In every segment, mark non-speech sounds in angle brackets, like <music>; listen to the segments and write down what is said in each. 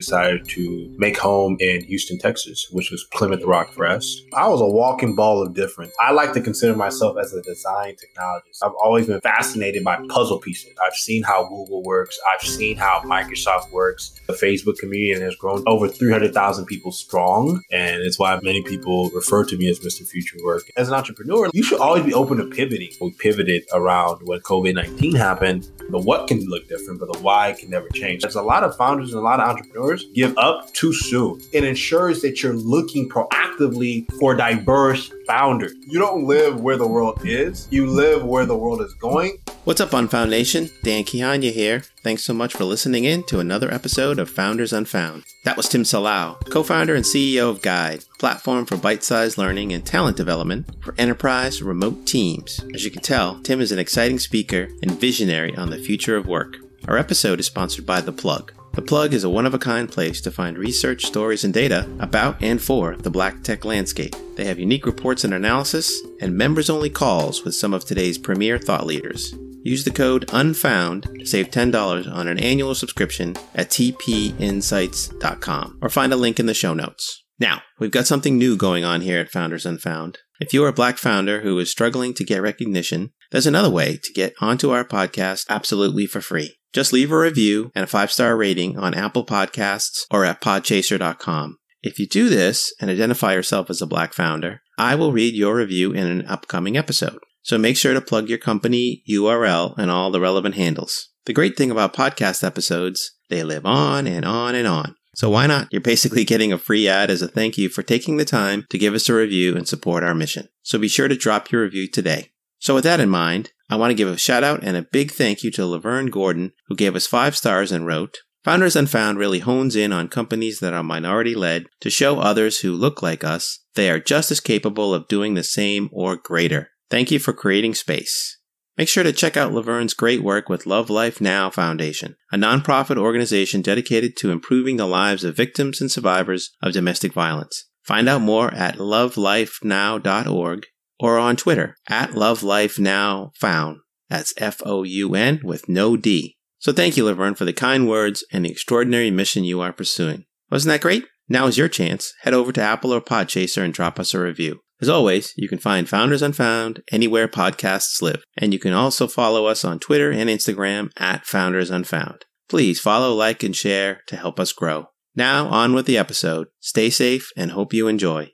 decided to make home in Houston, Texas, which was Plymouth Rock for us. I was a walking ball of difference. I like to consider myself as a design technologist. I've always been fascinated by puzzle pieces. I've seen how Google works. I've seen how Microsoft works. The Facebook community has grown over 300,000 people strong. And it's why many people refer to me as Mr. Future Work. As an entrepreneur, you should always be open to pivoting. We pivoted around when COVID-19 happened. The what can look different, but the why can never change. There's a lot of founders and a lot of entrepreneurs give up too soon. It ensures that you're looking proactively for diverse founders. You don't live where the world is, you live where the world is going. What's up, Unfoundation? Dan Kihanya here. Thanks so much for listening in to another episode of Founders Unfound. That was Tim Salau, co founder and CEO of Guide, platform for bite sized learning and talent development for enterprise remote teams. As you can tell, Tim is an exciting speaker and visionary on the future of work. Our episode is sponsored by The Plug the Plug is a one of a kind place to find research, stories, and data about and for the black tech landscape. They have unique reports and analysis, and members only calls with some of today's premier thought leaders. Use the code UNFOUND to save $10 on an annual subscription at tpinsights.com or find a link in the show notes. Now, we've got something new going on here at Founders Unfound. If you are a black founder who is struggling to get recognition, there's another way to get onto our podcast absolutely for free. Just leave a review and a five star rating on Apple Podcasts or at podchaser.com. If you do this and identify yourself as a black founder, I will read your review in an upcoming episode. So make sure to plug your company URL and all the relevant handles. The great thing about podcast episodes, they live on and on and on. So why not? You're basically getting a free ad as a thank you for taking the time to give us a review and support our mission. So be sure to drop your review today. So with that in mind, I want to give a shout out and a big thank you to Lovern Gordon, who gave us five stars and wrote, Founders Unfound really hones in on companies that are minority led to show others who look like us they are just as capable of doing the same or greater. Thank you for creating space. Make sure to check out Lovern's great work with Love Life Now Foundation, a nonprofit organization dedicated to improving the lives of victims and survivors of domestic violence. Find out more at lovelifenow.org or on Twitter at Love Life Now Found. That's F O U N with no D. So thank you, Lovern, for the kind words and the extraordinary mission you are pursuing. Wasn't that great? Now is your chance. Head over to Apple or Podchaser and drop us a review. As always, you can find Founders Unfound anywhere podcasts live, and you can also follow us on Twitter and Instagram at Founders Unfound. Please follow, like, and share to help us grow. Now, on with the episode. Stay safe and hope you enjoy.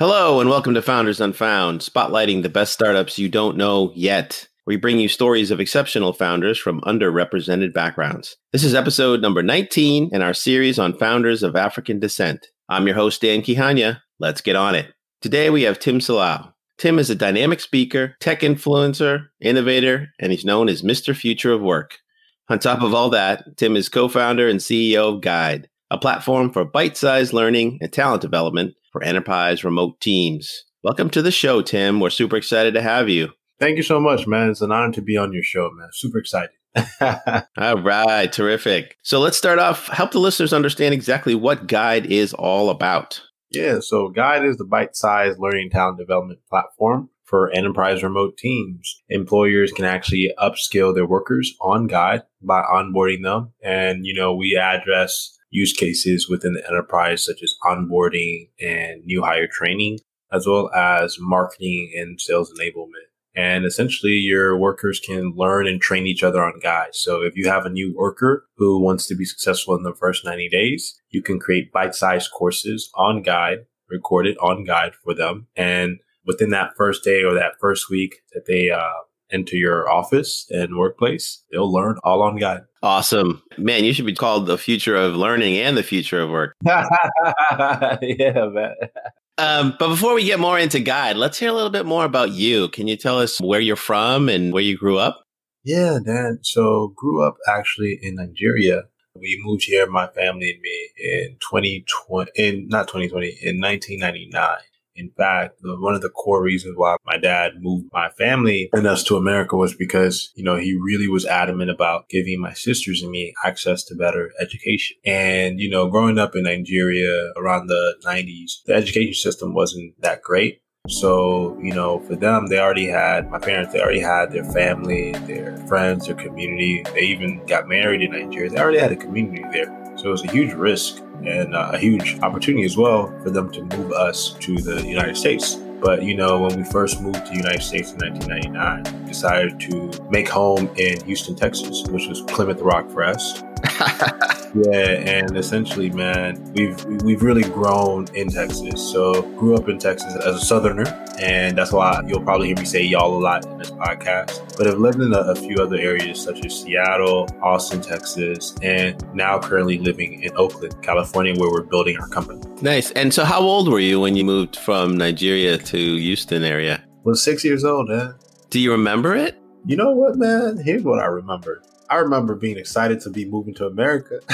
Hello, and welcome to Founders Unfound, spotlighting the best startups you don't know yet. We bring you stories of exceptional founders from underrepresented backgrounds. This is episode number 19 in our series on founders of African descent. I'm your host, Dan Kihanya. Let's get on it. Today we have Tim Salau. Tim is a dynamic speaker, tech influencer, innovator, and he's known as Mr. Future of Work. On top of all that, Tim is co founder and CEO of Guide, a platform for bite sized learning and talent development for enterprise remote teams. Welcome to the show, Tim. We're super excited to have you. Thank you so much, man. It's an honor to be on your show, man. Super excited. <laughs> all right, terrific. So let's start off. Help the listeners understand exactly what Guide is all about. Yeah, so Guide is the bite sized learning talent development platform for enterprise remote teams. Employers can actually upskill their workers on Guide by onboarding them. And, you know, we address use cases within the enterprise, such as onboarding and new hire training, as well as marketing and sales enablement. And essentially, your workers can learn and train each other on guides. So if you have a new worker who wants to be successful in the first 90 days, you can create bite sized courses on guide, recorded on guide for them. And within that first day or that first week that they uh, enter your office and workplace, they'll learn all on guide. Awesome. Man, you should be called the future of learning and the future of work. <laughs> yeah, man. Um, but before we get more into Guide, let's hear a little bit more about you. Can you tell us where you're from and where you grew up? Yeah, Dan. So grew up actually in Nigeria. We moved here, my family and me, in 2020, in not 2020, in 1999 In fact, one of the core reasons why my dad moved my family and us to America was because, you know, he really was adamant about giving my sisters and me access to better education. And, you know, growing up in Nigeria around the 90s, the education system wasn't that great. So, you know, for them, they already had my parents, they already had their family, their friends, their community. They even got married in Nigeria. They already had a community there. So it was a huge risk and uh, a huge opportunity as well for them to move us to the United States. But you know, when we first moved to the United States in 1999, we decided to make home in Houston, Texas, which was Plymouth Rock for us. <laughs> yeah, and essentially, man, we've we've really grown in Texas. So grew up in Texas as a Southerner, and that's why you'll probably hear me say y'all a lot in this podcast. But I've lived in a, a few other areas such as Seattle, Austin, Texas, and now currently living in Oakland, California, where we're building our company. Nice. And so, how old were you when you moved from Nigeria to Houston area? was six years old, man. Do you remember it? You know what, man? Here's what I remember. I remember being excited to be moving to America. <laughs>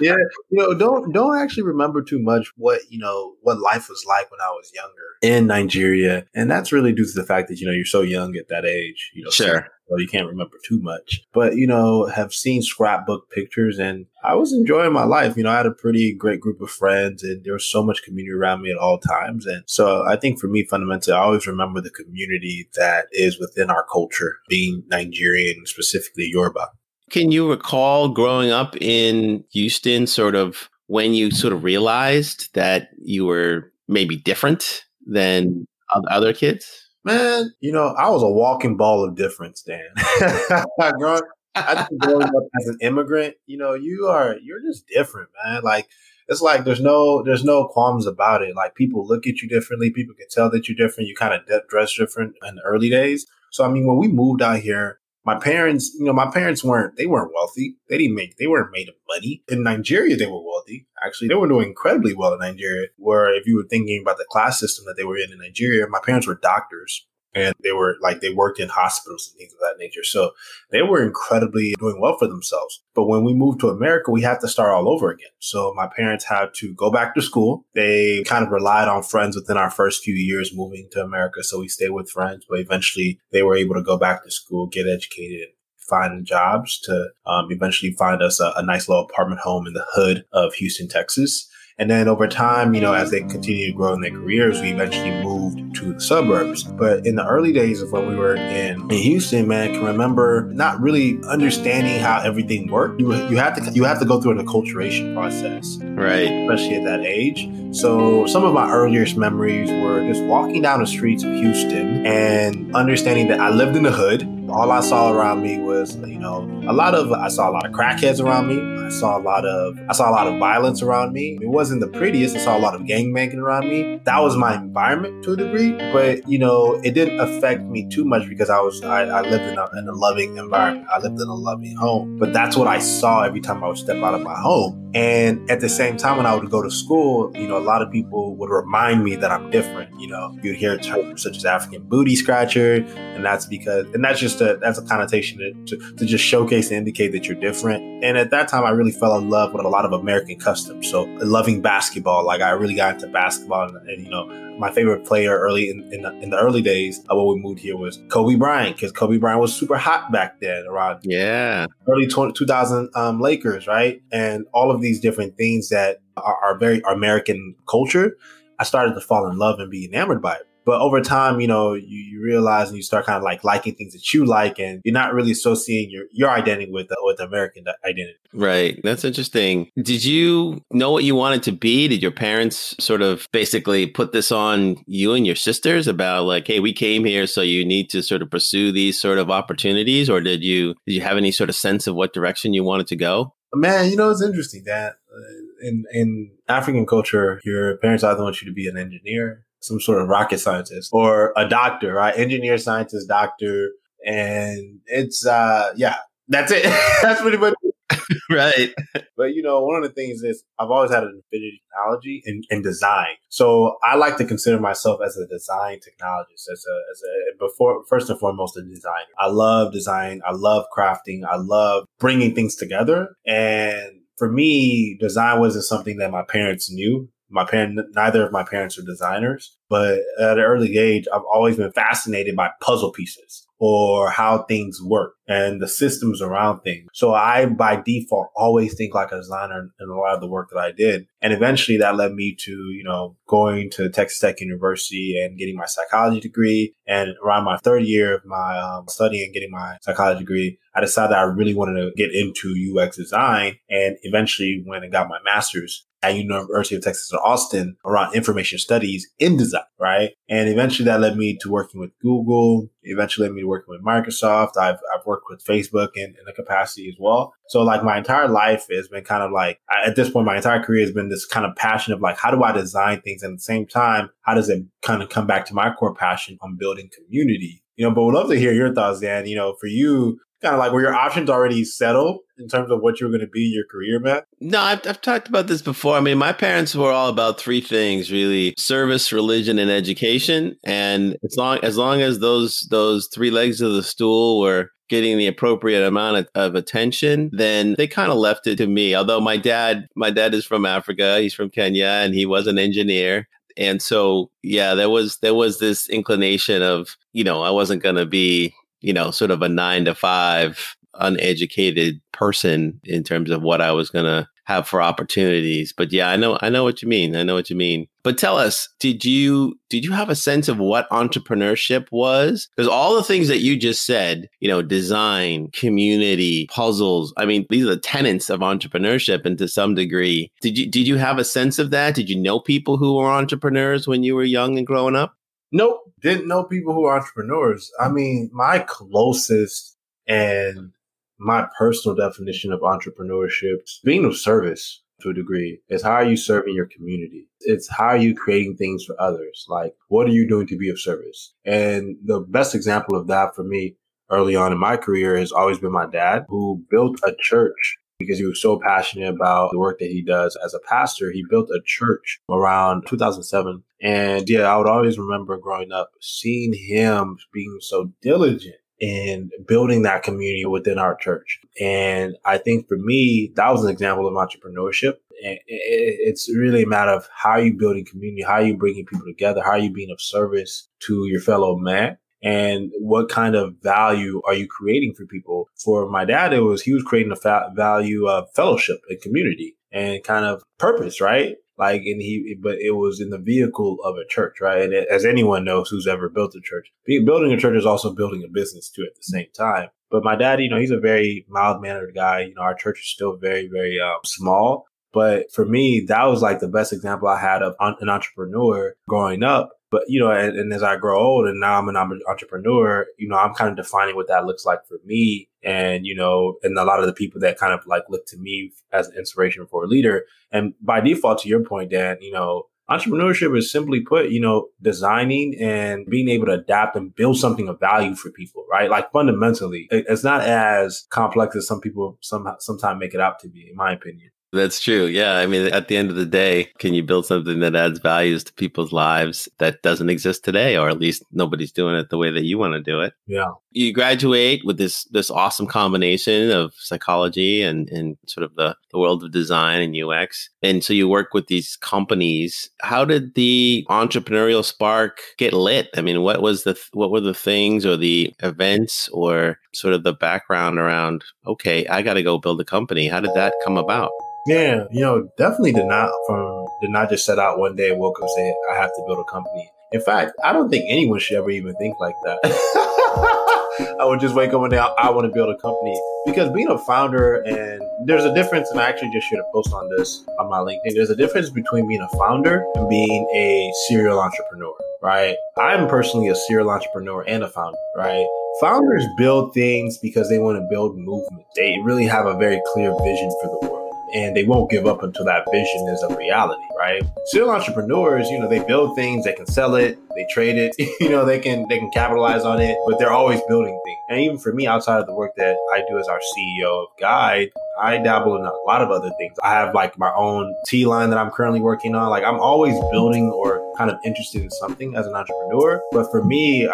yeah, you know, don't don't actually remember too much what you know what life was like when I was younger in Nigeria, and that's really due to the fact that you know you're so young at that age. You know, sure. So you can't remember too much, but you know, have seen scrapbook pictures, and I was enjoying my life. You know, I had a pretty great group of friends, and there was so much community around me at all times. And so I think for me, fundamentally, I always remember the community that is within our culture, being Nigerian, specifically Yoruba. Can you recall growing up in Houston, sort of when you sort of realized that you were maybe different than other kids? Man, you know, I was a walking ball of difference, Dan. <laughs> growing, I think growing up as an immigrant, you know, you are you're just different, man. Like it's like there's no there's no qualms about it. Like people look at you differently. People can tell that you're different. You kind of dress different in the early days. So I mean, when we moved out here, my parents, you know, my parents weren't, they weren't wealthy. They didn't make, they weren't made of money. In Nigeria, they were wealthy. Actually, they were doing incredibly well in Nigeria, where if you were thinking about the class system that they were in in Nigeria, my parents were doctors and they were like they worked in hospitals and things of that nature. So they were incredibly doing well for themselves. But when we moved to America, we had to start all over again. So my parents had to go back to school. They kind of relied on friends within our first few years moving to America. So we stayed with friends, but eventually they were able to go back to school, get educated, find jobs to um, eventually find us a, a nice little apartment home in the hood of Houston, Texas. And then over time, you know, as they mm-hmm. continue to grow in their careers, we eventually moved to the suburbs. But in the early days of when we were in, in Houston, man, I can remember not really understanding how everything worked. You, you have to you have to go through an acculturation process. Right. Especially at that age. So some of my earliest memories were just walking down the streets of Houston and understanding that I lived in the hood all I saw around me was, you know, a lot of I saw a lot of crackheads around me. I saw a lot of I saw a lot of violence around me. It wasn't the prettiest. I saw a lot of gang gangbanging around me. That was my environment to a degree, but you know, it didn't affect me too much because I was I, I lived in a, in a loving environment. I lived in a loving home. But that's what I saw every time I would step out of my home. And at the same time, when I would go to school, you know, a lot of people would remind me that I'm different. You know, you'd hear terms such as African booty scratcher, and that's because, and that's just a that's a connotation to, to, to just showcase and indicate that you're different. And at that time, I really fell in love with a lot of American customs. So loving basketball, like I really got into basketball, and, and you know, my favorite player early in, in, the, in the early days of when we moved here was Kobe Bryant because Kobe Bryant was super hot back then around yeah early 20, 2000 um, Lakers, right? And all of these different things that are, are very American culture. I started to fall in love and be enamored by it. But over time, you know, you, you realize and you start kind of like liking things that you like, and you're not really associating your, your identity with the, with the American identity. Right. That's interesting. Did you know what you wanted to be? Did your parents sort of basically put this on you and your sisters about like, hey, we came here, so you need to sort of pursue these sort of opportunities, or did you did you have any sort of sense of what direction you wanted to go? Man, you know, it's interesting that uh, in in African culture, your parents either want you to be an engineer some sort of rocket scientist or a doctor, right? Engineer, scientist, doctor. And it's, uh, yeah, that's it. <laughs> that's pretty much <laughs> right. But you know, one of the things is I've always had an affinity for technology and, and, design. So I like to consider myself as a design technologist, as a, as a, before, first and foremost, a designer. I love design. I love crafting. I love bringing things together. And for me, design wasn't something that my parents knew my parent, neither of my parents are designers, but at an early age, I've always been fascinated by puzzle pieces or how things work and the systems around things. So I, by default, always think like a designer in a lot of the work that I did. And eventually that led me to, you know, going to Texas Tech University and getting my psychology degree. And around my third year of my um, studying and getting my psychology degree, I decided that I really wanted to get into UX design and eventually went and got my master's at University of Texas at Austin around information studies in design, right? And eventually that led me to working with Google. Eventually led me to working with Microsoft. I've, I've worked with Facebook in, in a capacity as well. So like my entire life has been kind of like, at this point, my entire career has been this kind of passion of like, how do I design things? And at the same time, how does it kind of come back to my core passion on building community? You know, but would love to hear your thoughts, Dan. You know, for you, kind of like were your options already settled in terms of what you were going to be your career, Matt? No, I've, I've talked about this before. I mean, my parents were all about three things really: service, religion, and education. And as long as long as those those three legs of the stool were getting the appropriate amount of, of attention, then they kind of left it to me. Although my dad, my dad is from Africa, he's from Kenya, and he was an engineer and so yeah there was there was this inclination of you know i wasn't going to be you know, sort of a nine to five uneducated person in terms of what I was going to have for opportunities. But yeah, I know, I know what you mean. I know what you mean. But tell us, did you, did you have a sense of what entrepreneurship was? Because all the things that you just said, you know, design, community, puzzles. I mean, these are the tenets of entrepreneurship. And to some degree, did you, did you have a sense of that? Did you know people who were entrepreneurs when you were young and growing up? Nope. Didn't know people who are entrepreneurs. I mean, my closest and my personal definition of entrepreneurship, being of service to a degree, is how are you serving your community? It's how are you creating things for others? Like, what are you doing to be of service? And the best example of that for me early on in my career has always been my dad, who built a church because he was so passionate about the work that he does as a pastor. He built a church around 2007. And yeah, I would always remember growing up seeing him being so diligent in building that community within our church. And I think for me, that was an example of entrepreneurship. It's really a matter of how you building community? How you bringing people together? How you being of service to your fellow man? And what kind of value are you creating for people? For my dad, it was he was creating a fa- value of fellowship and community and kind of purpose, right? Like, and he, but it was in the vehicle of a church, right? And as anyone knows who's ever built a church, building a church is also building a business too at the same time. But my dad, you know, he's a very mild mannered guy. You know, our church is still very, very um, small. But for me, that was like the best example I had of an entrepreneur growing up but you know, and, and, as I grow old and now I'm an entrepreneur, you know, I'm kind of defining what that looks like for me. And, you know, and a lot of the people that kind of like look to me as an inspiration for a leader. And by default, to your point, Dan, you know, entrepreneurship is simply put, you know, designing and being able to adapt and build something of value for people, right? Like fundamentally, it's not as complex as some people some sometimes make it out to be, in my opinion. That's true. Yeah. I mean, at the end of the day, can you build something that adds values to people's lives that doesn't exist today, or at least nobody's doing it the way that you want to do it? Yeah. You graduate with this this awesome combination of psychology and, and sort of the, the world of design and UX. And so you work with these companies. How did the entrepreneurial spark get lit? I mean, what was the what were the things or the events or sort of the background around, okay, I got to go build a company. How did that come about? Yeah, you know, definitely did not from did not just set out one day and woke up and say I have to build a company. In fact, I don't think anyone should ever even think like that. <laughs> I would just wake up one day, I, I want to build a company because being a founder and there's a difference. And I actually just shared a post on this on my LinkedIn. There's a difference between being a founder and being a serial entrepreneur, right? I'm personally a serial entrepreneur and a founder, right? Founders build things because they want to build movement. They really have a very clear vision for the world and they won't give up until that vision is a reality, right? Serial entrepreneurs, you know, they build things, they can sell it, they trade it, <laughs> you know, they can they can capitalize on it, but they're always building things. And even for me, outside of the work that I do as our CEO of Guide, I dabble in a lot of other things. I have like my own T line that I'm currently working on. Like I'm always building or kind of interested in something as an entrepreneur. But for me,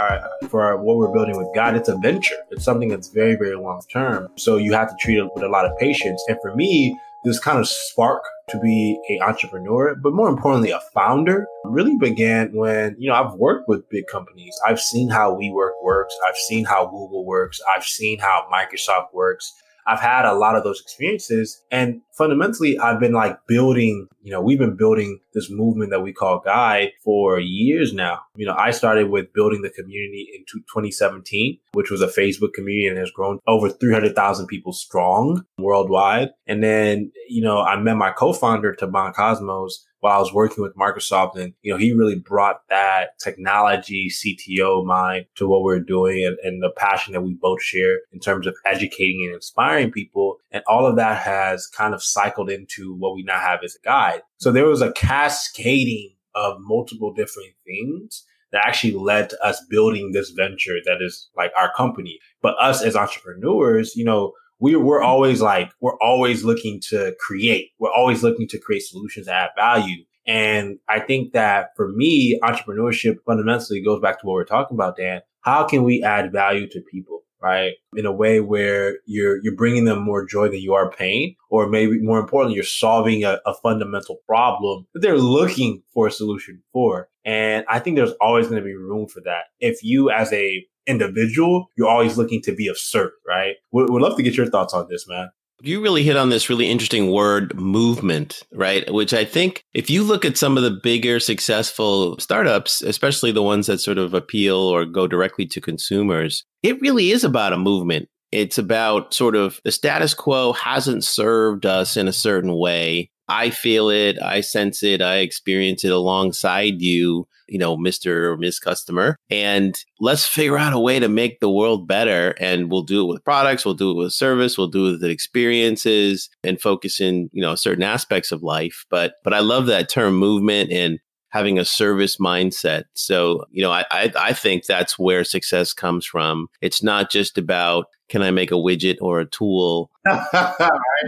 for what we're building with Guide, it's a venture. It's something that's very, very long term. So you have to treat it with a lot of patience. And for me, this kind of spark to be an entrepreneur, but more importantly, a founder really began when, you know, I've worked with big companies. I've seen how WeWork works. I've seen how Google works. I've seen how Microsoft works. I've had a lot of those experiences. And fundamentally, I've been like building, you know, we've been building this movement that we call Guide for years now. You know, I started with building the community in 2017, which was a Facebook community and has grown over 300,000 people strong worldwide. And then, you know, I met my co-founder, Taban Cosmos, while I was working with Microsoft. And, you know, he really brought that technology CTO mind to what we're doing and, and the passion that we both share in terms of educating and inspiring people. And all of that has kind of cycled into what we now have as a guide. So there was a cascading of multiple different things that actually led to us building this venture that is like our company. But us as entrepreneurs, you know, we, we're always like, we're always looking to create. We're always looking to create solutions that add value. And I think that for me, entrepreneurship fundamentally goes back to what we're talking about, Dan. How can we add value to people? right? In a way where you're, you're bringing them more joy than you are pain, or maybe more importantly, you're solving a, a fundamental problem that they're looking for a solution for. And I think there's always going to be room for that. If you as a individual, you're always looking to be of service, right? Would, would love to get your thoughts on this, man. You really hit on this really interesting word movement, right? Which I think if you look at some of the bigger successful startups, especially the ones that sort of appeal or go directly to consumers, it really is about a movement. It's about sort of the status quo hasn't served us in a certain way. I feel it, I sense it, I experience it alongside you you know, Mr. or Miss Customer. And let's figure out a way to make the world better. And we'll do it with products, we'll do it with service, we'll do it with experiences and focus in, you know, certain aspects of life. But but I love that term movement and having a service mindset. So, you know, I, I, I think that's where success comes from. It's not just about can I make a widget or a tool, <laughs>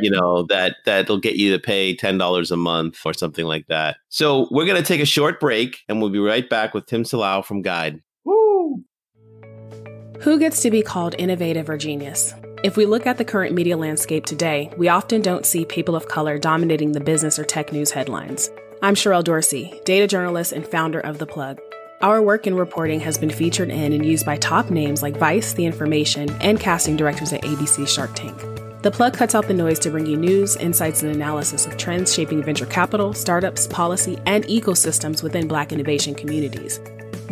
you know, that that'll get you to pay ten dollars a month or something like that. So we're gonna take a short break, and we'll be right back with Tim Salau from Guide. Woo! Who gets to be called innovative or genius? If we look at the current media landscape today, we often don't see people of color dominating the business or tech news headlines. I'm Sherrell Dorsey, data journalist and founder of The Plug. Our work in reporting has been featured in and used by top names like Vice, The Information, and casting directors at ABC Shark Tank. The plug cuts out the noise to bring you news, insights, and analysis of trends shaping venture capital, startups, policy, and ecosystems within Black innovation communities.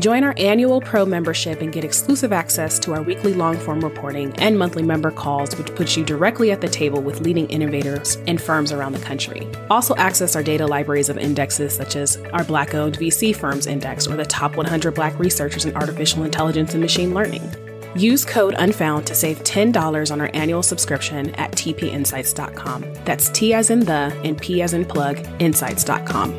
Join our annual Pro membership and get exclusive access to our weekly long form reporting and monthly member calls, which puts you directly at the table with leading innovators and firms around the country. Also, access our data libraries of indexes such as our Black owned VC Firms Index or the top 100 Black researchers in artificial intelligence and machine learning. Use code UNFOUND to save $10 on our annual subscription at tpinsights.com. That's T as in the and P as in plug, insights.com.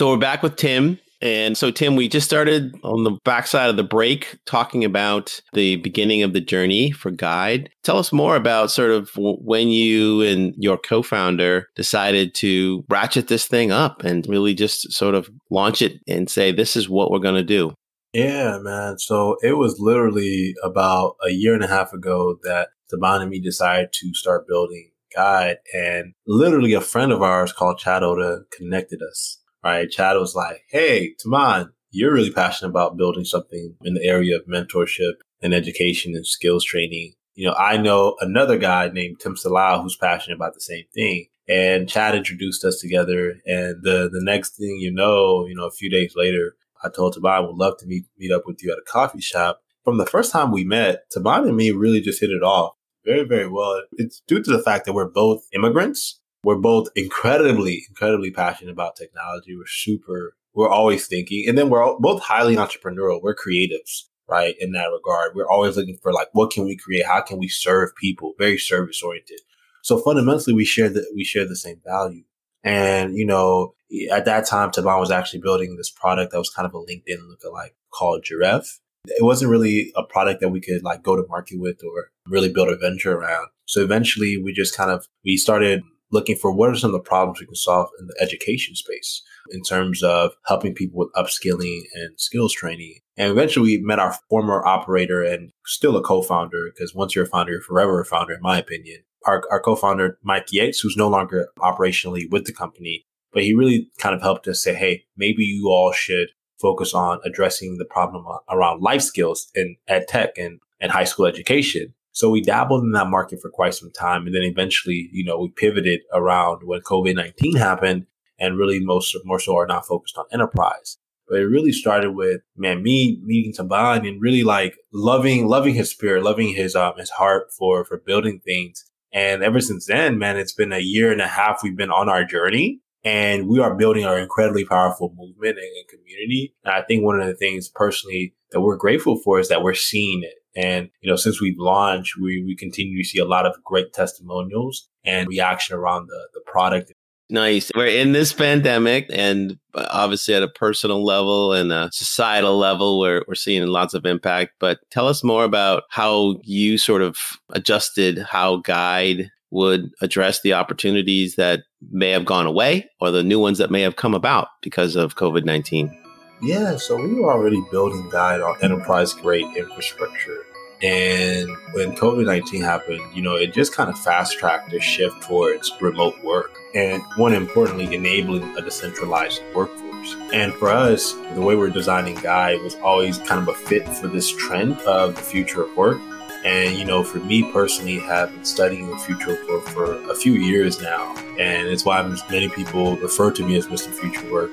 So we're back with Tim. And so, Tim, we just started on the backside of the break talking about the beginning of the journey for Guide. Tell us more about sort of when you and your co founder decided to ratchet this thing up and really just sort of launch it and say, this is what we're going to do. Yeah, man. So it was literally about a year and a half ago that Taban and me decided to start building Guide. And literally a friend of ours called Chad Oda connected us right? Chad was like, Hey, Taban, you're really passionate about building something in the area of mentorship and education and skills training. You know, I know another guy named Tim Salau who's passionate about the same thing. And Chad introduced us together. And the, the next thing you know, you know, a few days later, I told Taban I would love to meet, meet up with you at a coffee shop. From the first time we met, Taban and me really just hit it off very, very well. It's due to the fact that we're both immigrants we're both incredibly, incredibly passionate about technology. We're super, we're always thinking. And then we're both highly entrepreneurial. We're creatives, right? In that regard, we're always looking for like, what can we create? How can we serve people? Very service oriented. So fundamentally, we share the, we share the same value. And, you know, at that time, Taban was actually building this product that was kind of a LinkedIn lookalike called Giraffe. It wasn't really a product that we could like go to market with or really build a venture around. So eventually we just kind of, we started looking for what are some of the problems we can solve in the education space in terms of helping people with upskilling and skills training. And eventually we met our former operator and still a co-founder because once you're a founder, you're forever a founder, in my opinion. Our, our co-founder, Mike Yates, who's no longer operationally with the company, but he really kind of helped us say, Hey, maybe you all should focus on addressing the problem around life skills in ed tech and, and high school education. So we dabbled in that market for quite some time. And then eventually, you know, we pivoted around when COVID-19 happened and really most of more so are not focused on enterprise. But it really started with, man, me meeting Taban and really like loving, loving his spirit, loving his, um, his heart for, for building things. And ever since then, man, it's been a year and a half. We've been on our journey and we are building our incredibly powerful movement and, and community. And I think one of the things personally that we're grateful for is that we're seeing it. And, you know, since we've launched, we, we continue to see a lot of great testimonials and reaction around the, the product. Nice. We're in this pandemic and uh, obviously at a personal level and a societal level where we're seeing lots of impact. But tell us more about how you sort of adjusted how Guide would address the opportunities that may have gone away or the new ones that may have come about because of COVID 19? Yeah, so we were already building Guide on enterprise grade infrastructure. And when COVID 19 happened, you know, it just kind of fast tracked the shift towards remote work. And one importantly, enabling a decentralized workforce. And for us, the way we're designing Guide was always kind of a fit for this trend of the future of work and, you know, for me personally, have been studying the future for, for a few years now. And it's why many people refer to me as Mr. Future Work,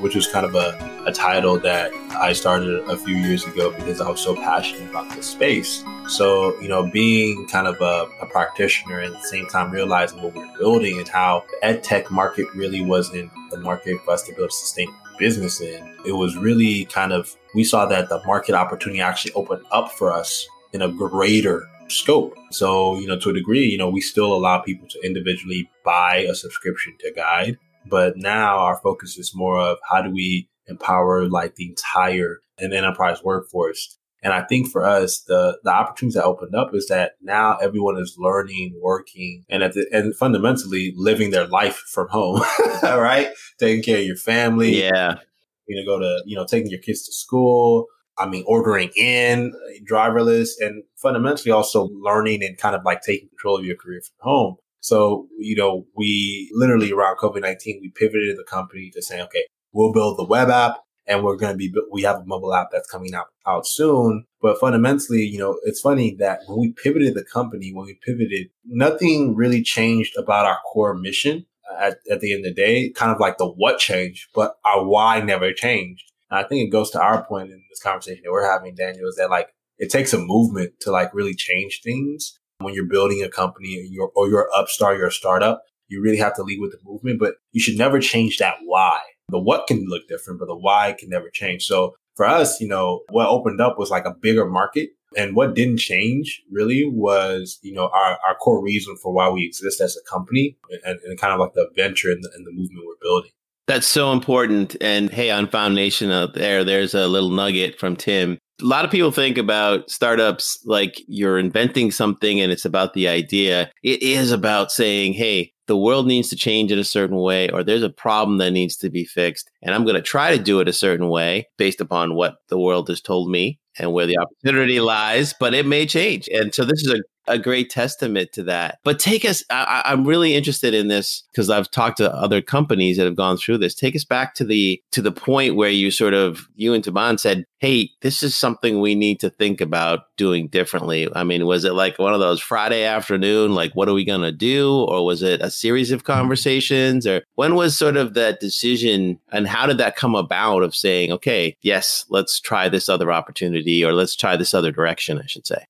which was kind of a, a title that I started a few years ago because I was so passionate about this space. So, you know, being kind of a, a practitioner and at the same time realizing what we're building and how the ed tech market really wasn't the market for us to build a sustainable business in, it was really kind of, we saw that the market opportunity actually opened up for us in a greater scope. So, you know, to a degree, you know, we still allow people to individually buy a subscription to Guide, but now our focus is more of how do we empower like the entire and enterprise workforce. And I think for us, the the opportunities that opened up is that now everyone is learning, working, and at the, and fundamentally living their life from home. <laughs> right, taking care of your family. Yeah, you know, go to you know taking your kids to school, I mean, ordering in driverless and fundamentally also learning and kind of like taking control of your career from home. So, you know, we literally around COVID-19, we pivoted the company to saying, okay, we'll build the web app and we're going to be, we have a mobile app that's coming out, out soon. But fundamentally, you know, it's funny that when we pivoted the company, when we pivoted, nothing really changed about our core mission uh, at, at the end of the day, kind of like the what changed, but our why never changed. I think it goes to our point in this conversation that we're having, Daniel, is that like it takes a movement to like really change things. When you're building a company or you're, or upstart, you're a startup, you really have to lead with the movement, but you should never change that why. The what can look different, but the why can never change. So for us, you know, what opened up was like a bigger market. And what didn't change really was, you know, our, our core reason for why we exist as a company and, and kind of like the venture and the, and the movement we're building. That's so important. And hey, Unfoundation out there, there's a little nugget from Tim. A lot of people think about startups like you're inventing something and it's about the idea. It is about saying, hey, the world needs to change in a certain way, or there's a problem that needs to be fixed. And I'm going to try to do it a certain way based upon what the world has told me and where the opportunity lies, but it may change. And so this is a a great testament to that. But take us, I, I'm really interested in this because I've talked to other companies that have gone through this. Take us back to the to the point where you sort of you and Taban said, "Hey, this is something we need to think about doing differently." I mean, was it like one of those Friday afternoon, like what are we gonna do, or was it a series of mm-hmm. conversations, or when was sort of that decision, and how did that come about of saying, "Okay, yes, let's try this other opportunity, or let's try this other direction," I should say.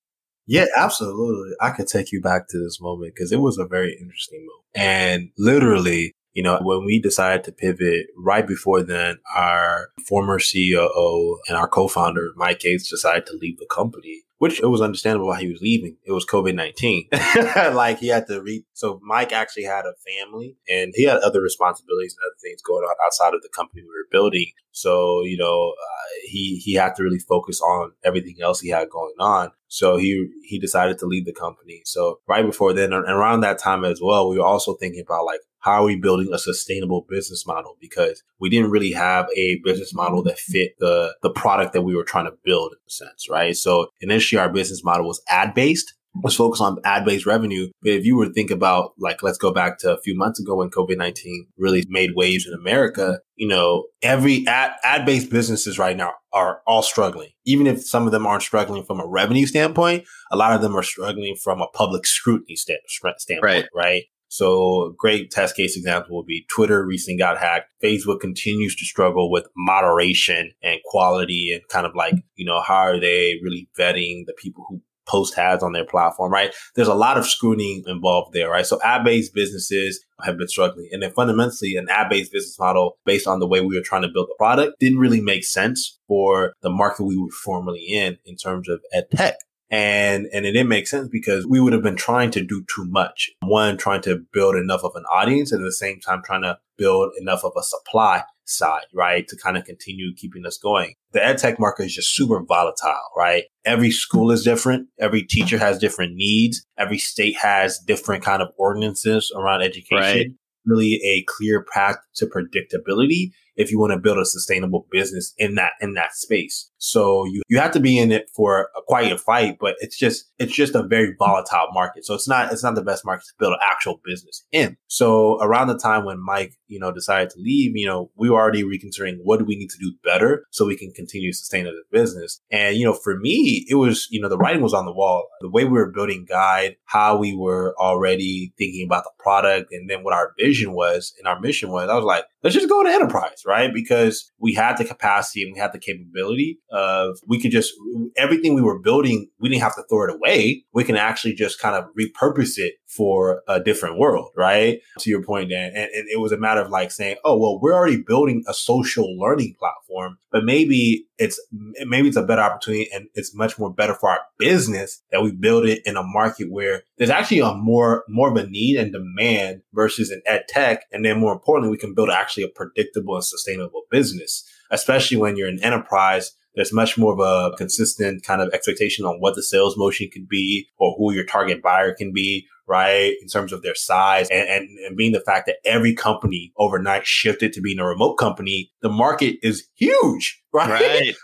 Yeah, absolutely. I could take you back to this moment because it was a very interesting move. And literally, you know, when we decided to pivot right before then, our former CEO and our co-founder, Mike Gates, decided to leave the company. Which it was understandable why he was leaving. It was COVID 19. <laughs> like he had to read. So Mike actually had a family and he had other responsibilities and other things going on outside of the company we were building. So, you know, uh, he, he had to really focus on everything else he had going on. So he, he decided to leave the company. So right before then, and around that time as well, we were also thinking about like, how are we building a sustainable business model? Because we didn't really have a business model that fit the, the product that we were trying to build in a sense, right? So initially our business model was ad based was focused on ad-based revenue. But if you were to think about, like, let's go back to a few months ago when COVID-19 really made waves in America, you know, every ad, ad-based businesses right now are all struggling. Even if some of them aren't struggling from a revenue standpoint, a lot of them are struggling from a public scrutiny stand, standpoint, right? right? So a great test case example would be Twitter recently got hacked. Facebook continues to struggle with moderation and quality and kind of like, you know, how are they really vetting the people who post ads on their platform, right? There's a lot of scrutiny involved there, right? So ad-based businesses have been struggling. And then fundamentally an ad-based business model based on the way we were trying to build the product didn't really make sense for the market we were formerly in in terms of ed tech. And, and it didn't make sense because we would have been trying to do too much. One, trying to build enough of an audience and at the same time trying to build enough of a supply side, right? To kind of continue keeping us going. The ed tech market is just super volatile, right? Every school is different. Every teacher has different needs. Every state has different kind of ordinances around education. Right. Really a clear path to predictability if you want to build a sustainable business in that in that space. So you you have to be in it for a quiet fight, but it's just it's just a very volatile market. So it's not it's not the best market to build an actual business in. So around the time when Mike, you know, decided to leave, you know, we were already reconsidering what do we need to do better so we can continue to sustain the business. And you know, for me, it was you know the writing was on the wall. The way we were building Guide, how we were already thinking about the product, and then what our vision was and our mission was. I was like, let's just go to enterprise, right? Because we had the capacity and we had the capability of we could just everything we were building, we didn't have to throw it away. We can actually just kind of repurpose it for a different world, right? To your point, Dan. And, and it was a matter of like saying, oh, well, we're already building a social learning platform, but maybe it's maybe it's a better opportunity and it's much more better for our business that we build it in a market where there's actually a more more of a need and demand versus an ed tech. And then more importantly, we can build actually a predictable and sustainable business, especially when you're an enterprise there's much more of a consistent kind of expectation on what the sales motion could be or who your target buyer can be, right? In terms of their size and, and, and being the fact that every company overnight shifted to being a remote company, the market is huge, <laughs> right? right.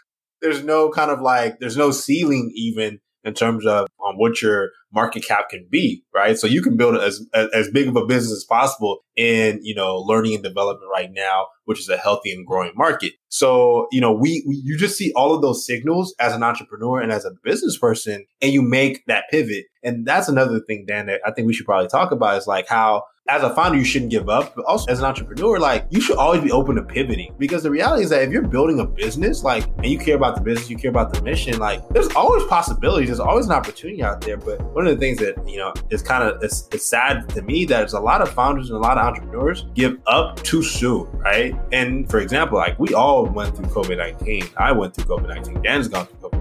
there's no kind of like, there's no ceiling even in terms of um, what your market cap can be, right? So you can build as, as, as big of a business as possible in, you know, learning and development right now, which is a healthy and growing market. So, you know, we, we, you just see all of those signals as an entrepreneur and as a business person, and you make that pivot. And that's another thing, Dan, that I think we should probably talk about is like how as a founder, you shouldn't give up. But also as an entrepreneur, like you should always be open to pivoting because the reality is that if you're building a business, like, and you care about the business, you care about the mission, like there's always possibilities. There's always an opportunity out there. But one of the things that, you know, is kind of, it's, it's sad to me that it's a lot of founders and a lot of entrepreneurs give up too soon, right? And for example, like we all went through COVID-19. I went through COVID-19. Dan's gone through COVID-19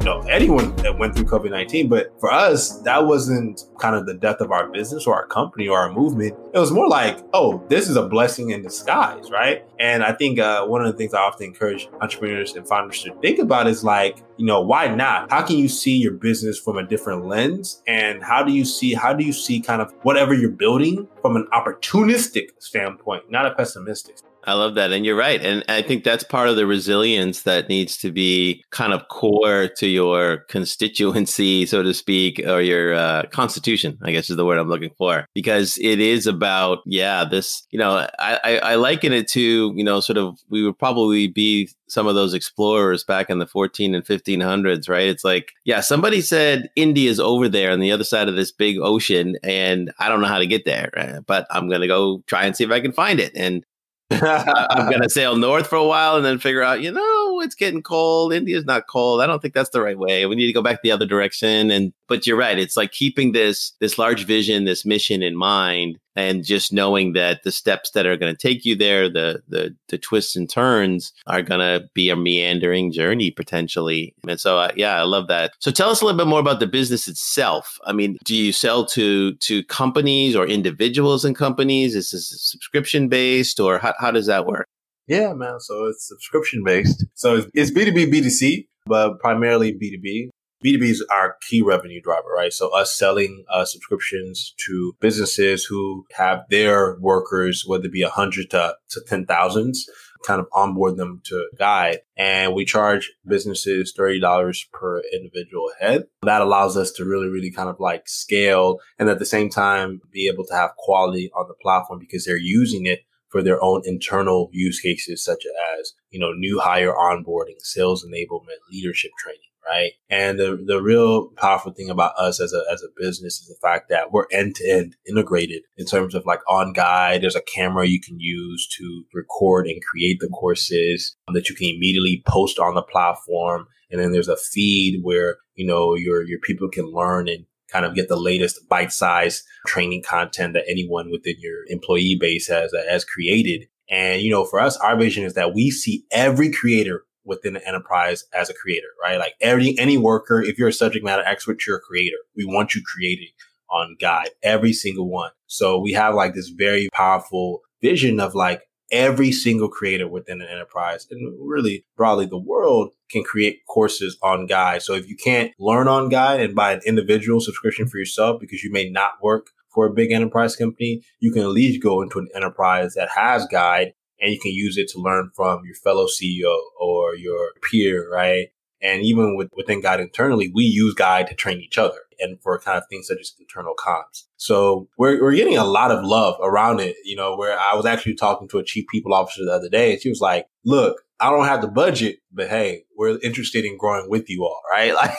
you know, anyone that went through COVID 19. But for us, that wasn't kind of the death of our business or our company or our movement. It was more like, oh, this is a blessing in disguise, right? And I think uh, one of the things I often encourage entrepreneurs and founders to think about is like, you know, why not? How can you see your business from a different lens? And how do you see, how do you see kind of whatever you're building from an opportunistic standpoint, not a pessimistic? I love that. And you're right. And I think that's part of the resilience that needs to be kind of core to your constituency, so to speak, or your uh, constitution, I guess is the word I'm looking for. Because it is about, yeah, this, you know, I, I, liken it to, you know, sort of, we would probably be some of those explorers back in the 14 and 1500s, right? It's like, yeah, somebody said India is over there on the other side of this big ocean, and I don't know how to get there, but I'm going to go try and see if I can find it. And I'm going to sail north for a while and then figure out, you know, it's getting cold. India's not cold. I don't think that's the right way. We need to go back the other direction. And, but you're right. It's like keeping this, this large vision, this mission in mind and just knowing that the steps that are going to take you there, the the the twists and turns are going to be a meandering journey potentially. And so, uh, yeah, I love that. So, tell us a little bit more about the business itself. I mean, do you sell to to companies or individuals and companies? Is this subscription based, or how, how does that work? Yeah, man. So it's subscription based. So it's B two B, B two C, but primarily B two B. B2Bs are key revenue driver, right? So us selling uh, subscriptions to businesses who have their workers, whether it be a hundred to, to ten thousands, kind of onboard them to guide. And we charge businesses $30 per individual head. That allows us to really, really kind of like scale and at the same time be able to have quality on the platform because they're using it for their own internal use cases, such as, you know, new hire onboarding, sales enablement, leadership training right? And the, the real powerful thing about us as a, as a business is the fact that we're end to end integrated in terms of like on guide. There's a camera you can use to record and create the courses um, that you can immediately post on the platform. And then there's a feed where, you know, your, your people can learn and kind of get the latest bite size training content that anyone within your employee base has, has created. And, you know, for us, our vision is that we see every creator within the enterprise as a creator, right? Like every, any worker, if you're a subject matter expert, you're a creator. We want you creating on Guide, every single one. So we have like this very powerful vision of like every single creator within an enterprise and really broadly the world can create courses on Guide. So if you can't learn on Guide and buy an individual subscription for yourself because you may not work for a big enterprise company, you can at least go into an enterprise that has Guide and you can use it to learn from your fellow CEO or your peer, right? And even with, within Guide internally, we use Guide to train each other and for kind of things such as internal comms. So we're, we're getting a lot of love around it, you know, where I was actually talking to a chief people officer the other day and she was like, look, I don't have the budget, but hey, we're interested in growing with you all, right? <laughs> Like,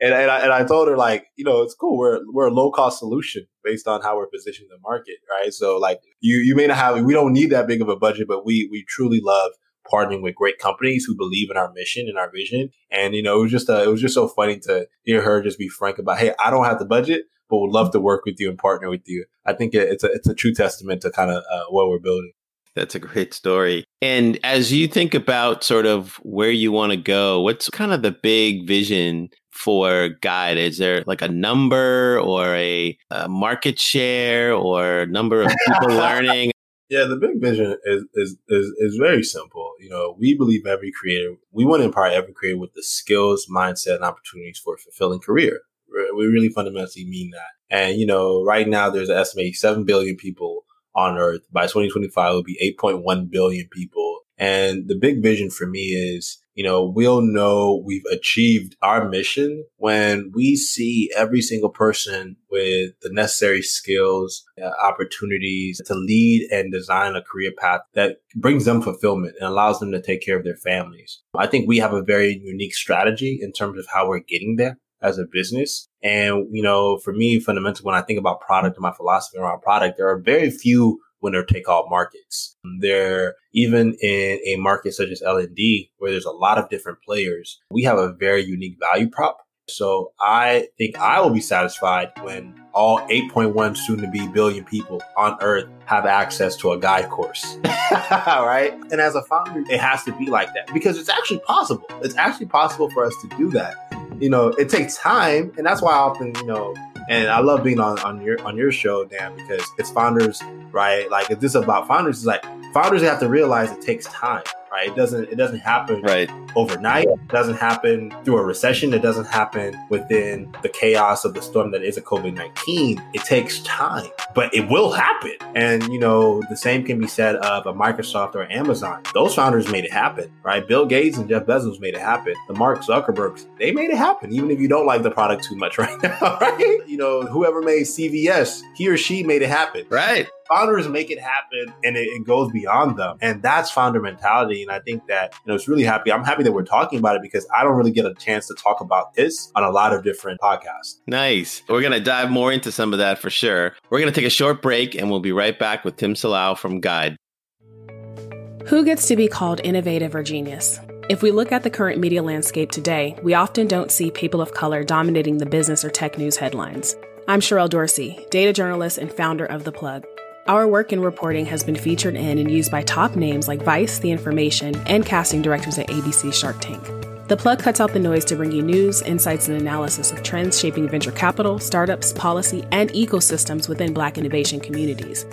and, and I, and I told her like, you know, it's cool. We're, we're a low cost solution based on how we're positioned in the market, right? So like you, you may not have, we don't need that big of a budget, but we, we truly love partnering with great companies who believe in our mission and our vision. And, you know, it was just, uh, it was just so funny to hear her just be frank about, Hey, I don't have the budget, but would love to work with you and partner with you. I think it's a, it's a true testament to kind of uh, what we're building. That's a great story. And as you think about sort of where you want to go, what's kind of the big vision for Guide? Is there like a number or a, a market share or number of people <laughs> learning? Yeah, the big vision is, is is is very simple. You know, we believe every creator, we want to empower every creator with the skills, mindset, and opportunities for a fulfilling career. We really fundamentally mean that. And you know, right now there's an estimated seven billion people on Earth. By 2025, it will be 8.1 billion people. And the big vision for me is, you know, we'll know we've achieved our mission when we see every single person with the necessary skills, uh, opportunities to lead and design a career path that brings them fulfillment and allows them to take care of their families. I think we have a very unique strategy in terms of how we're getting there as a business. And, you know, for me, fundamentally, when I think about product and my philosophy around product, there are very few winner take all markets. There, even in a market such as L&D, where there's a lot of different players, we have a very unique value prop. So I think I will be satisfied when all 8.1 soon to be billion people on earth have access to a guide course. <laughs> right? And as a founder, it has to be like that because it's actually possible. It's actually possible for us to do that you know, it takes time, and that's why I often, you know, and I love being on, on your on your show, Dan, because it's founders, right? Like if this is about founders, it's like founders have to realize it takes time right? It doesn't it doesn't happen right. overnight. It doesn't happen through a recession. It doesn't happen within the chaos of the storm that is a COVID nineteen. It takes time, but it will happen. And you know the same can be said of a Microsoft or Amazon. Those founders made it happen, right? Bill Gates and Jeff Bezos made it happen. The Mark Zuckerbergs they made it happen, even if you don't like the product too much <laughs> right now, right? You know whoever made CVS, he or she made it happen, right? Founders make it happen and it, it, goes beyond them. And that's founder mentality. And I think that, you know, it's really happy. I'm happy that we're talking about it because I don't really get a chance to talk about this on a lot of different podcasts. Nice. We're going to dive more into some of that for sure. We're going to take a short break and we'll be right back with Tim Salau from Guide. Who gets to be called innovative or genius? If we look at the current media landscape today, we often don't see people of color dominating the business or tech news headlines. I'm Sherrell Dorsey, data journalist and founder of The Plug. Our work in reporting has been featured in and used by top names like Vice, The Information, and casting directors at ABC Shark Tank. The plug cuts out the noise to bring you news, insights, and analysis of trends shaping venture capital, startups, policy, and ecosystems within Black innovation communities.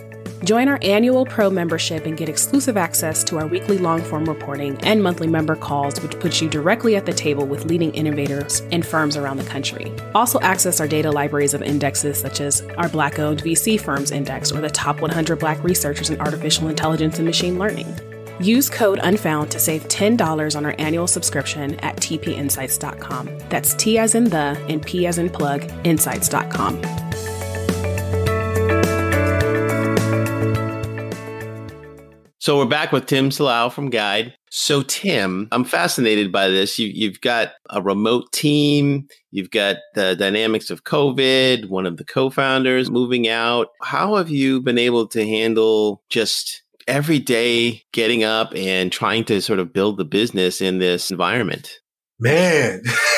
Join our annual Pro membership and get exclusive access to our weekly long form reporting and monthly member calls, which puts you directly at the table with leading innovators and firms around the country. Also, access our data libraries of indexes such as our Black owned VC Firms Index or the top 100 Black researchers in artificial intelligence and machine learning. Use code UNFOUND to save $10 on our annual subscription at tpinsights.com. That's T as in the and P as in plug, insights.com. So we're back with Tim Salau from Guide. So Tim, I'm fascinated by this. You, you've got a remote team. You've got the dynamics of COVID. One of the co-founders moving out. How have you been able to handle just every day getting up and trying to sort of build the business in this environment? Man, <laughs>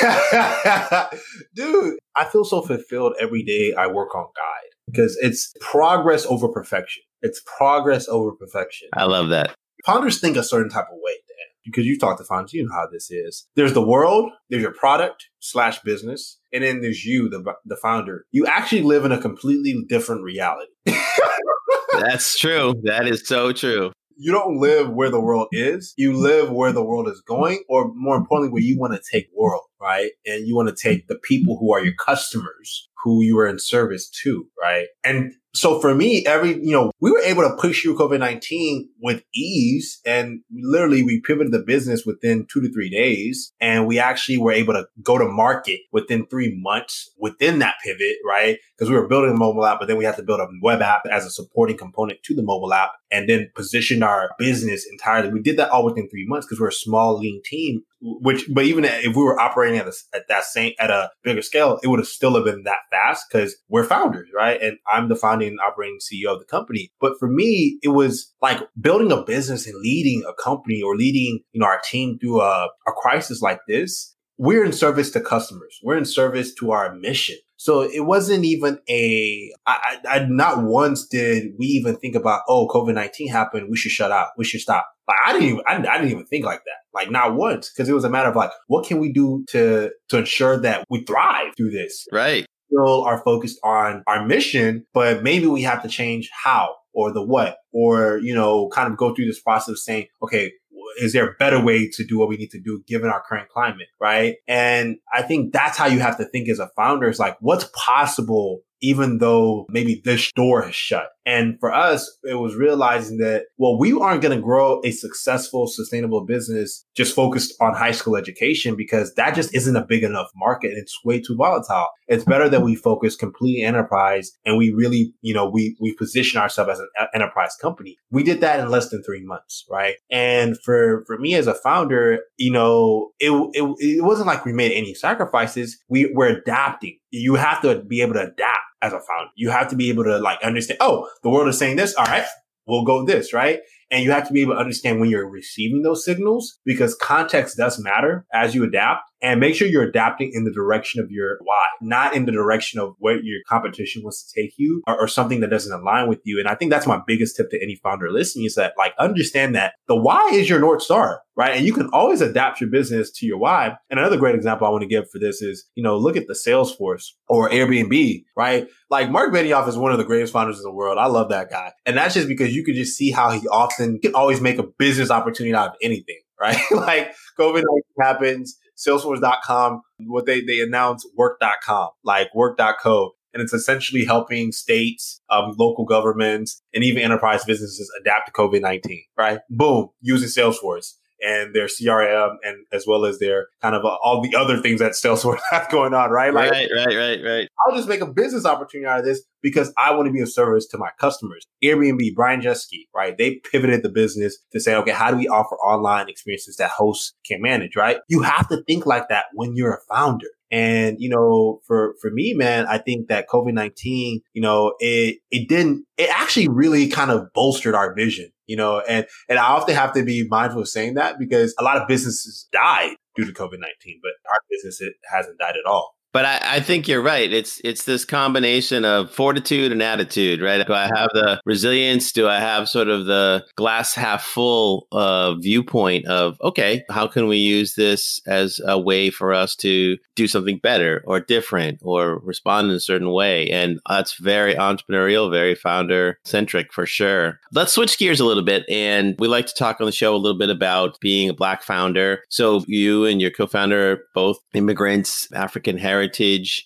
dude, I feel so fulfilled every day I work on Guide because it's progress over perfection. It's progress over perfection. I love that. Founders think a certain type of way, Dan, because you've talked to founders, you know how this is. There's the world, there's your product slash business, and then there's you, the, the founder. You actually live in a completely different reality. <laughs> That's true. That is so true. You don't live where the world is. You live where the world is going, or more importantly, where you want to take world, right? And you want to take the people who are your customers, who you are in service to, right? And so for me, every, you know, we were able to push through COVID-19 with ease and literally we pivoted the business within two to three days. And we actually were able to go to market within three months within that pivot, right? Because we were building a mobile app, but then we had to build a web app as a supporting component to the mobile app and then position our business entirely. We did that all within three months because we're a small, lean team which, but even if we were operating at, a, at that same, at a bigger scale, it would have still have been that fast because we're founders, right? And I'm the founding and operating CEO of the company. But for me, it was like building a business and leading a company or leading, you know, our team through a, a crisis like this. We're in service to customers. We're in service to our mission. So it wasn't even a, I, I, not once did we even think about, oh, COVID-19 happened. We should shut out. We should stop. Like I didn't even, I, I didn't even think like that. Like not once. Cause it was a matter of like, what can we do to, to ensure that we thrive through this? Right. Still are focused on our mission, but maybe we have to change how or the what, or, you know, kind of go through this process of saying, okay, is there a better way to do what we need to do given our current climate? Right. And I think that's how you have to think as a founder is like, what's possible even though maybe this door has shut. And for us, it was realizing that, well, we aren't going to grow a successful, sustainable business just focused on high school education because that just isn't a big enough market. It's way too volatile. It's better that we focus completely enterprise and we really, you know, we, we position ourselves as an enterprise company. We did that in less than three months, right? And for, for me as a founder, you know, it, it, it wasn't like we made any sacrifices. We were adapting. You have to be able to adapt as a founder. You have to be able to like understand, oh, the world is saying this. All right, we'll go this, right? And you have to be able to understand when you're receiving those signals because context does matter as you adapt and make sure you're adapting in the direction of your why, not in the direction of what your competition wants to take you or, or, something that doesn't align with you. And I think that's my biggest tip to any founder listening is that like understand that the why is your North Star, right? And you can always adapt your business to your why. And another great example I want to give for this is, you know, look at the Salesforce or Airbnb, right? Like Marc Benioff is one of the greatest founders in the world. I love that guy. And that's just because you can just see how he often can always make a business opportunity out of anything, <laughs> right? like COVID happens Salesforce.com, what they, they announced work.com, like work.co. And it's essentially helping states, um, local governments, and even enterprise businesses adapt to COVID 19, right? Boom, using Salesforce and their CRM and as well as their kind of uh, all the other things that Salesforce <laughs> has going on, right? Like, right, right, right, right. I'll just make a business opportunity out of this because I want to be of service to my customers. Airbnb, Brian Chesky, right? They pivoted the business to say, okay, how do we offer online experiences that hosts can manage, right? You have to think like that when you're a founder. And, you know, for, for me, man, I think that COVID-19, you know, it, it didn't, it actually really kind of bolstered our vision, you know, and, and I often have to be mindful of saying that because a lot of businesses died due to COVID-19, but our business, it hasn't died at all. But I, I, think you're right. It's it's this combination of fortitude and attitude, right? Do I have the resilience? Do I have sort of the glass half full uh, viewpoint of okay, how can we use this as a way for us to do something better or different or respond in a certain way? And that's very entrepreneurial, very founder centric for sure. Let's switch gears a little bit, and we like to talk on the show a little bit about being a black founder. So you and your co-founder are both immigrants, African heritage.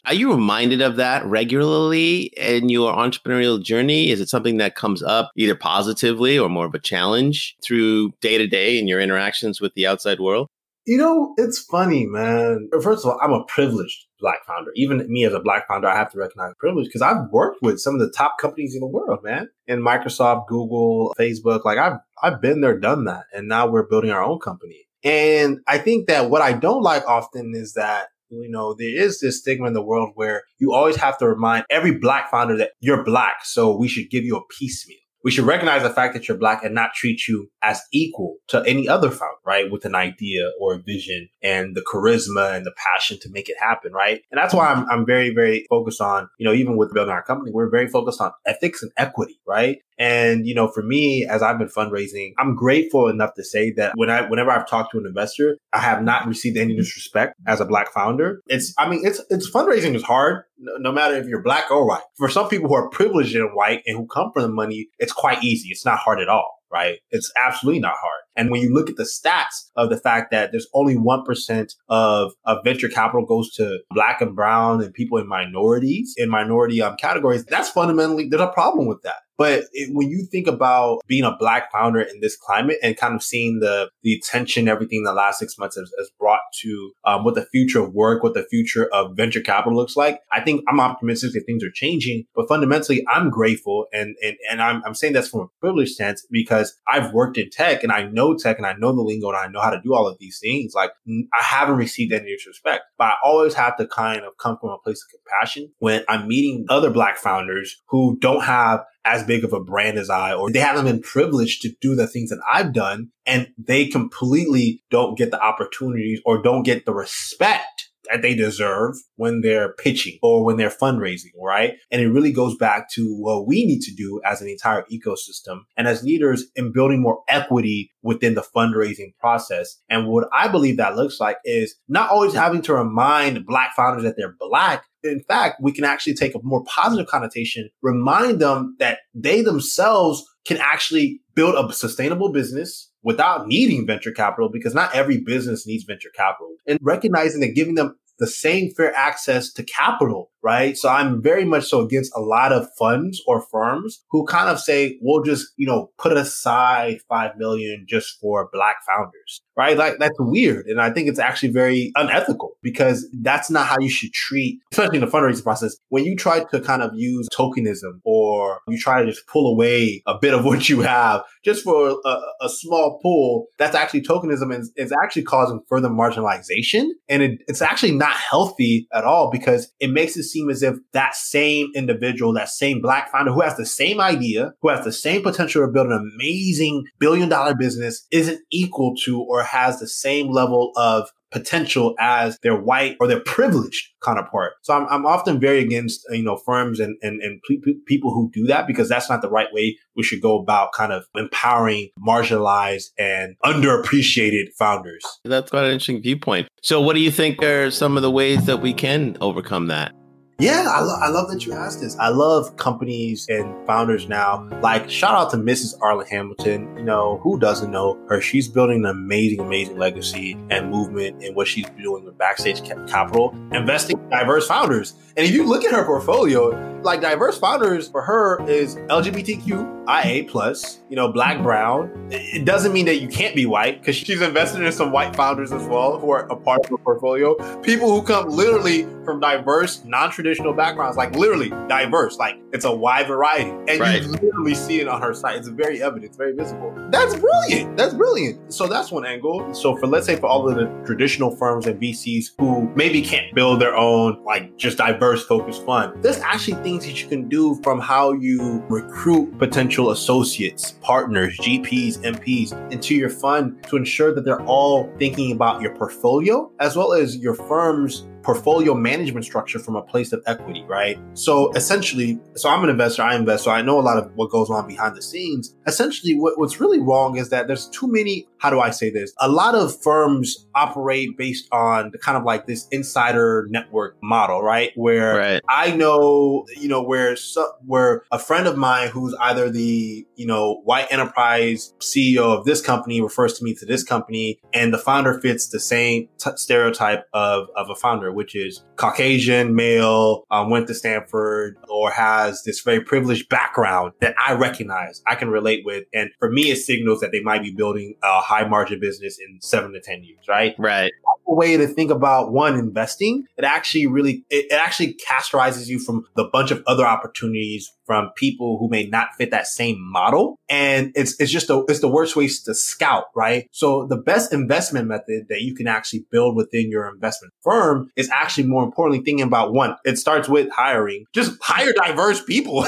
Are you reminded of that regularly in your entrepreneurial journey? Is it something that comes up either positively or more of a challenge through day to day in your interactions with the outside world? You know, it's funny, man. First of all, I'm a privileged black founder. Even me as a black founder, I have to recognize privilege because I've worked with some of the top companies in the world, man. In Microsoft, Google, Facebook, like I've I've been there, done that. And now we're building our own company. And I think that what I don't like often is that you know, there is this stigma in the world where you always have to remind every black founder that you're black. So we should give you a piecemeal we should recognize the fact that you're black and not treat you as equal to any other founder, right? With an idea or a vision and the charisma and the passion to make it happen, right? And that's why I'm, I'm very, very focused on, you know, even with building our company, we're very focused on ethics and equity, right? And, you know, for me, as I've been fundraising, I'm grateful enough to say that when I, whenever I've talked to an investor, I have not received any disrespect as a black founder. It's, I mean, it's, it's fundraising is hard, no, matter if you're black or white. For some people who are privileged and white and who come from the money, it's quite easy. It's not hard at all right? It's absolutely not hard. And when you look at the stats of the fact that there's only 1% of, of venture capital goes to black and brown and people in minorities, in minority um, categories, that's fundamentally, there's a problem with that. But it, when you think about being a black founder in this climate and kind of seeing the the attention, everything the last six months has, has brought to um, what the future of work, what the future of venture capital looks like, I think I'm optimistic that things are changing. But fundamentally, I'm grateful, and and and I'm I'm saying that's from a privileged sense because I've worked in tech and I know tech and I know the lingo and I know how to do all of these things. Like I haven't received any disrespect, but I always have to kind of come from a place of compassion when I'm meeting other black founders who don't have as big of a brand as I, or they haven't been privileged to do the things that I've done and they completely don't get the opportunities or don't get the respect that they deserve when they're pitching or when they're fundraising, right? And it really goes back to what we need to do as an entire ecosystem and as leaders in building more equity within the fundraising process. And what I believe that looks like is not always having to remind black founders that they're black, in fact, we can actually take a more positive connotation, remind them that they themselves can actually build a sustainable business without needing venture capital because not every business needs venture capital. And recognizing that giving them the same fair access to capital, right? So I'm very much so against a lot of funds or firms who kind of say, we'll just, you know, put aside 5 million just for black founders, right? Like that's weird. And I think it's actually very unethical because that's not how you should treat, especially in the fundraising process. When you try to kind of use tokenism or you try to just pull away a bit of <laughs> what you have just for a, a small pool, that's actually tokenism and it's actually causing further marginalization. And it, it's actually not healthy at all because it makes it seem as if that same individual, that same black founder who has the same idea, who has the same potential to build an amazing billion dollar business isn't equal to or has the same level of potential as their white or their privileged counterpart. So I'm, I'm often very against, you know, firms and, and, and people who do that because that's not the right way we should go about kind of empowering marginalized and underappreciated founders. That's quite an interesting viewpoint. So what do you think are some of the ways that we can overcome that? Yeah, I, lo- I love that you asked this. I love companies and founders now. Like, shout out to Mrs. Arlan Hamilton. You know, who doesn't know her? She's building an amazing, amazing legacy and movement in what she's doing with Backstage Capital, investing in diverse founders. And if you look at her portfolio, like diverse founders for her is LGBTQIA plus, you know, black, brown. It doesn't mean that you can't be white because she's invested in some white founders as well who are a part of her portfolio. People who come literally from diverse, non-traditional backgrounds, like literally diverse, like It's a wide variety. And right. you literally see it on her site. It's very evident, it's very visible. That's brilliant. That's brilliant. So that's one angle. So for let's say for all of the traditional firms and VCs who maybe can't build their own like just diverse focused fund, this actually things that you can do from how you recruit potential associates, partners, GPs, MPs into your fund to ensure that they're all thinking about your portfolio as well as your firm's portfolio management structure from a place of equity, right? So essentially, so I'm an investor, I invest, so I know a lot of what goes on behind the scenes. Essentially, what, what's really wrong is that there's too many, how do I say this? A lot of firms operate based on the kind of like this insider network model, right? Where right. I know, you know, where, so, where a friend of mine who's either the, you know, white enterprise CEO of this company refers to me to this company and the founder fits the same t- stereotype of, of a founder which is Caucasian, male, um, went to Stanford, or has this very privileged background that I recognize, I can relate with. And for me, it signals that they might be building a high margin business in seven to 10 years, right? Right. A way to think about one investing, it actually really, it, it actually castorizes you from the bunch of other opportunities from people who may not fit that same model. And it's, it's just a, it's the worst ways to scout, right? So the best investment method that you can actually build within your investment firm is actually more importantly thinking about one, it starts with hiring. Just hire diverse people.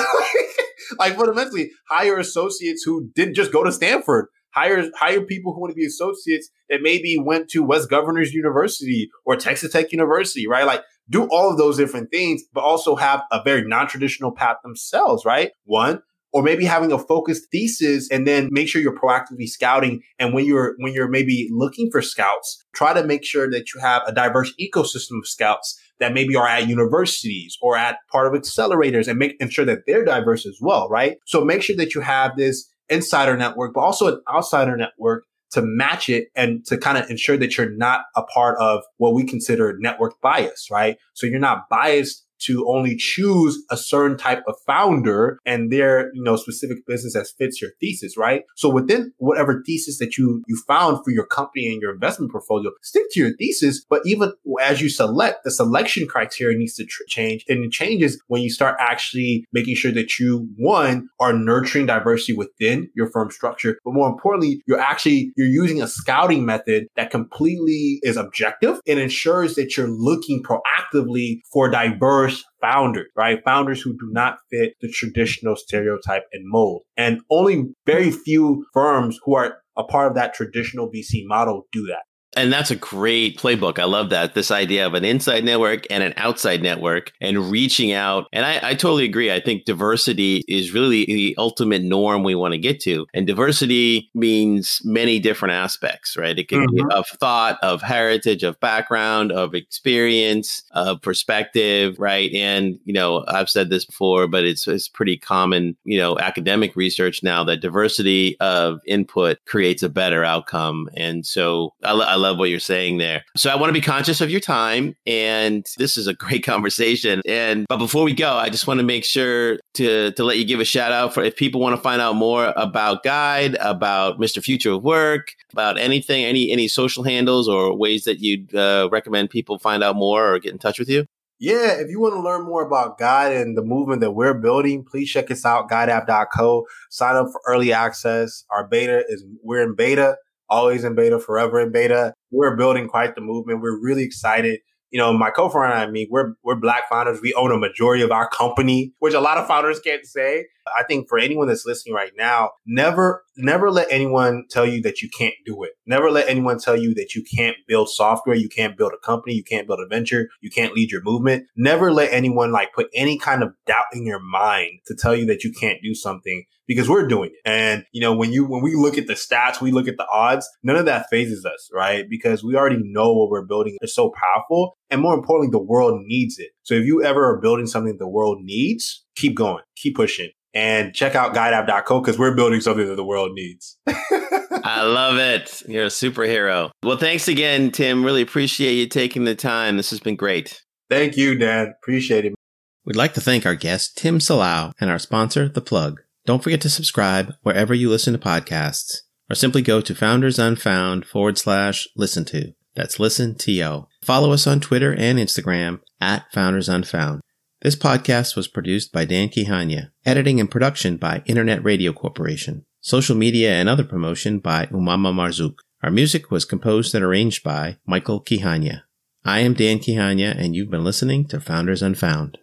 <laughs> like fundamentally, hire associates who didn't just go to Stanford. Hire hire people who want to be associates that maybe went to West Governors University or Texas Tech University, right? Like do all of those different things, but also have a very non-traditional path themselves, right? One, or maybe having a focused thesis and then make sure you're proactively scouting. And when you're, when you're maybe looking for scouts, try to make sure that you have a diverse ecosystem of scouts that maybe are at universities or at part of accelerators and make ensure that they're diverse as well, right? So make sure that you have this insider network, but also an outsider network to match it and to kind of ensure that you're not a part of what we consider network bias, right? So you're not biased to only choose a certain type of founder and their, you know, specific business that fits your thesis, right? So within whatever thesis that you, you found for your company and your investment portfolio, stick to your thesis. But even as you select, the selection criteria needs to tr- change and it changes when you start actually making sure that you, one, are nurturing diversity within your firm structure. But more importantly, you're actually, you're using a scouting method that completely is objective and ensures that you're looking proactively for diverse founders, right? Founders who do not fit the traditional stereotype and mold. And only very few firms who are a part of that traditional VC model do that. And that's a great playbook. I love that. This idea of an inside network and an outside network and reaching out. And I, I totally agree. I think diversity is really the ultimate norm we want to get to. And diversity means many different aspects, right? It can mm-hmm. be of thought, of heritage, of background, of experience, of perspective, right? And, you know, I've said this before, but it's, it's pretty common, you know, academic research now that diversity of input creates a better outcome. And so I, I love what you're saying there. So I want to be conscious of your time. And this is a great <laughs> conversation. And but before we go, I just want to make sure to to let you give a shout out for if people want to find out more about Guide, about Mr. Future of Work, about anything, any any social handles or ways that you'd uh, recommend people find out more or get in touch with you. Yeah, if you want to learn more about Guide and the movement that we're building, please check us out, guideapp.co. Sign up for early access. Our beta is, we're in beta always in beta, forever in beta. We're building quite the movement. We're really excited. You know, my co-founder and I, me, we're we're black founders. We own a majority of our company, which a lot of founders can't say. I think for anyone that's listening right now, never never let anyone tell you that you can't do it. Never let anyone tell you that you can't build software, you can't build a company, you can't build a venture, you can't lead your movement. Never let anyone like put any kind of doubt in your mind to tell you that you can't do something because we're doing it. And, you know, when you, when we look at the stats, we look at the odds, none of that fazes us, right? Because we already know what we're building is so powerful. And more importantly, the world needs it. So if you ever are building something the world needs, keep going, keep pushing and check out guideapp.co because we're building something that the world needs. <laughs> I love it. You're a superhero. Well, thanks again, Tim. Really appreciate you taking the time. This has been great. Thank you, Dan. Appreciate it. We'd like to thank our guest, Tim Salau, and our sponsor, The Plug. Don't forget to subscribe wherever you listen to podcasts, or simply go to foundersunfound forward slash listen to. That's listen to. Follow us on Twitter and Instagram at Founders Unfound. This podcast was produced by Dan Kihanya, editing and production by Internet Radio Corporation, social media and other promotion by Umama Marzouk. Our music was composed and arranged by Michael Kihanya. I am Dan Kihanya, and you've been listening to Founders Unfound.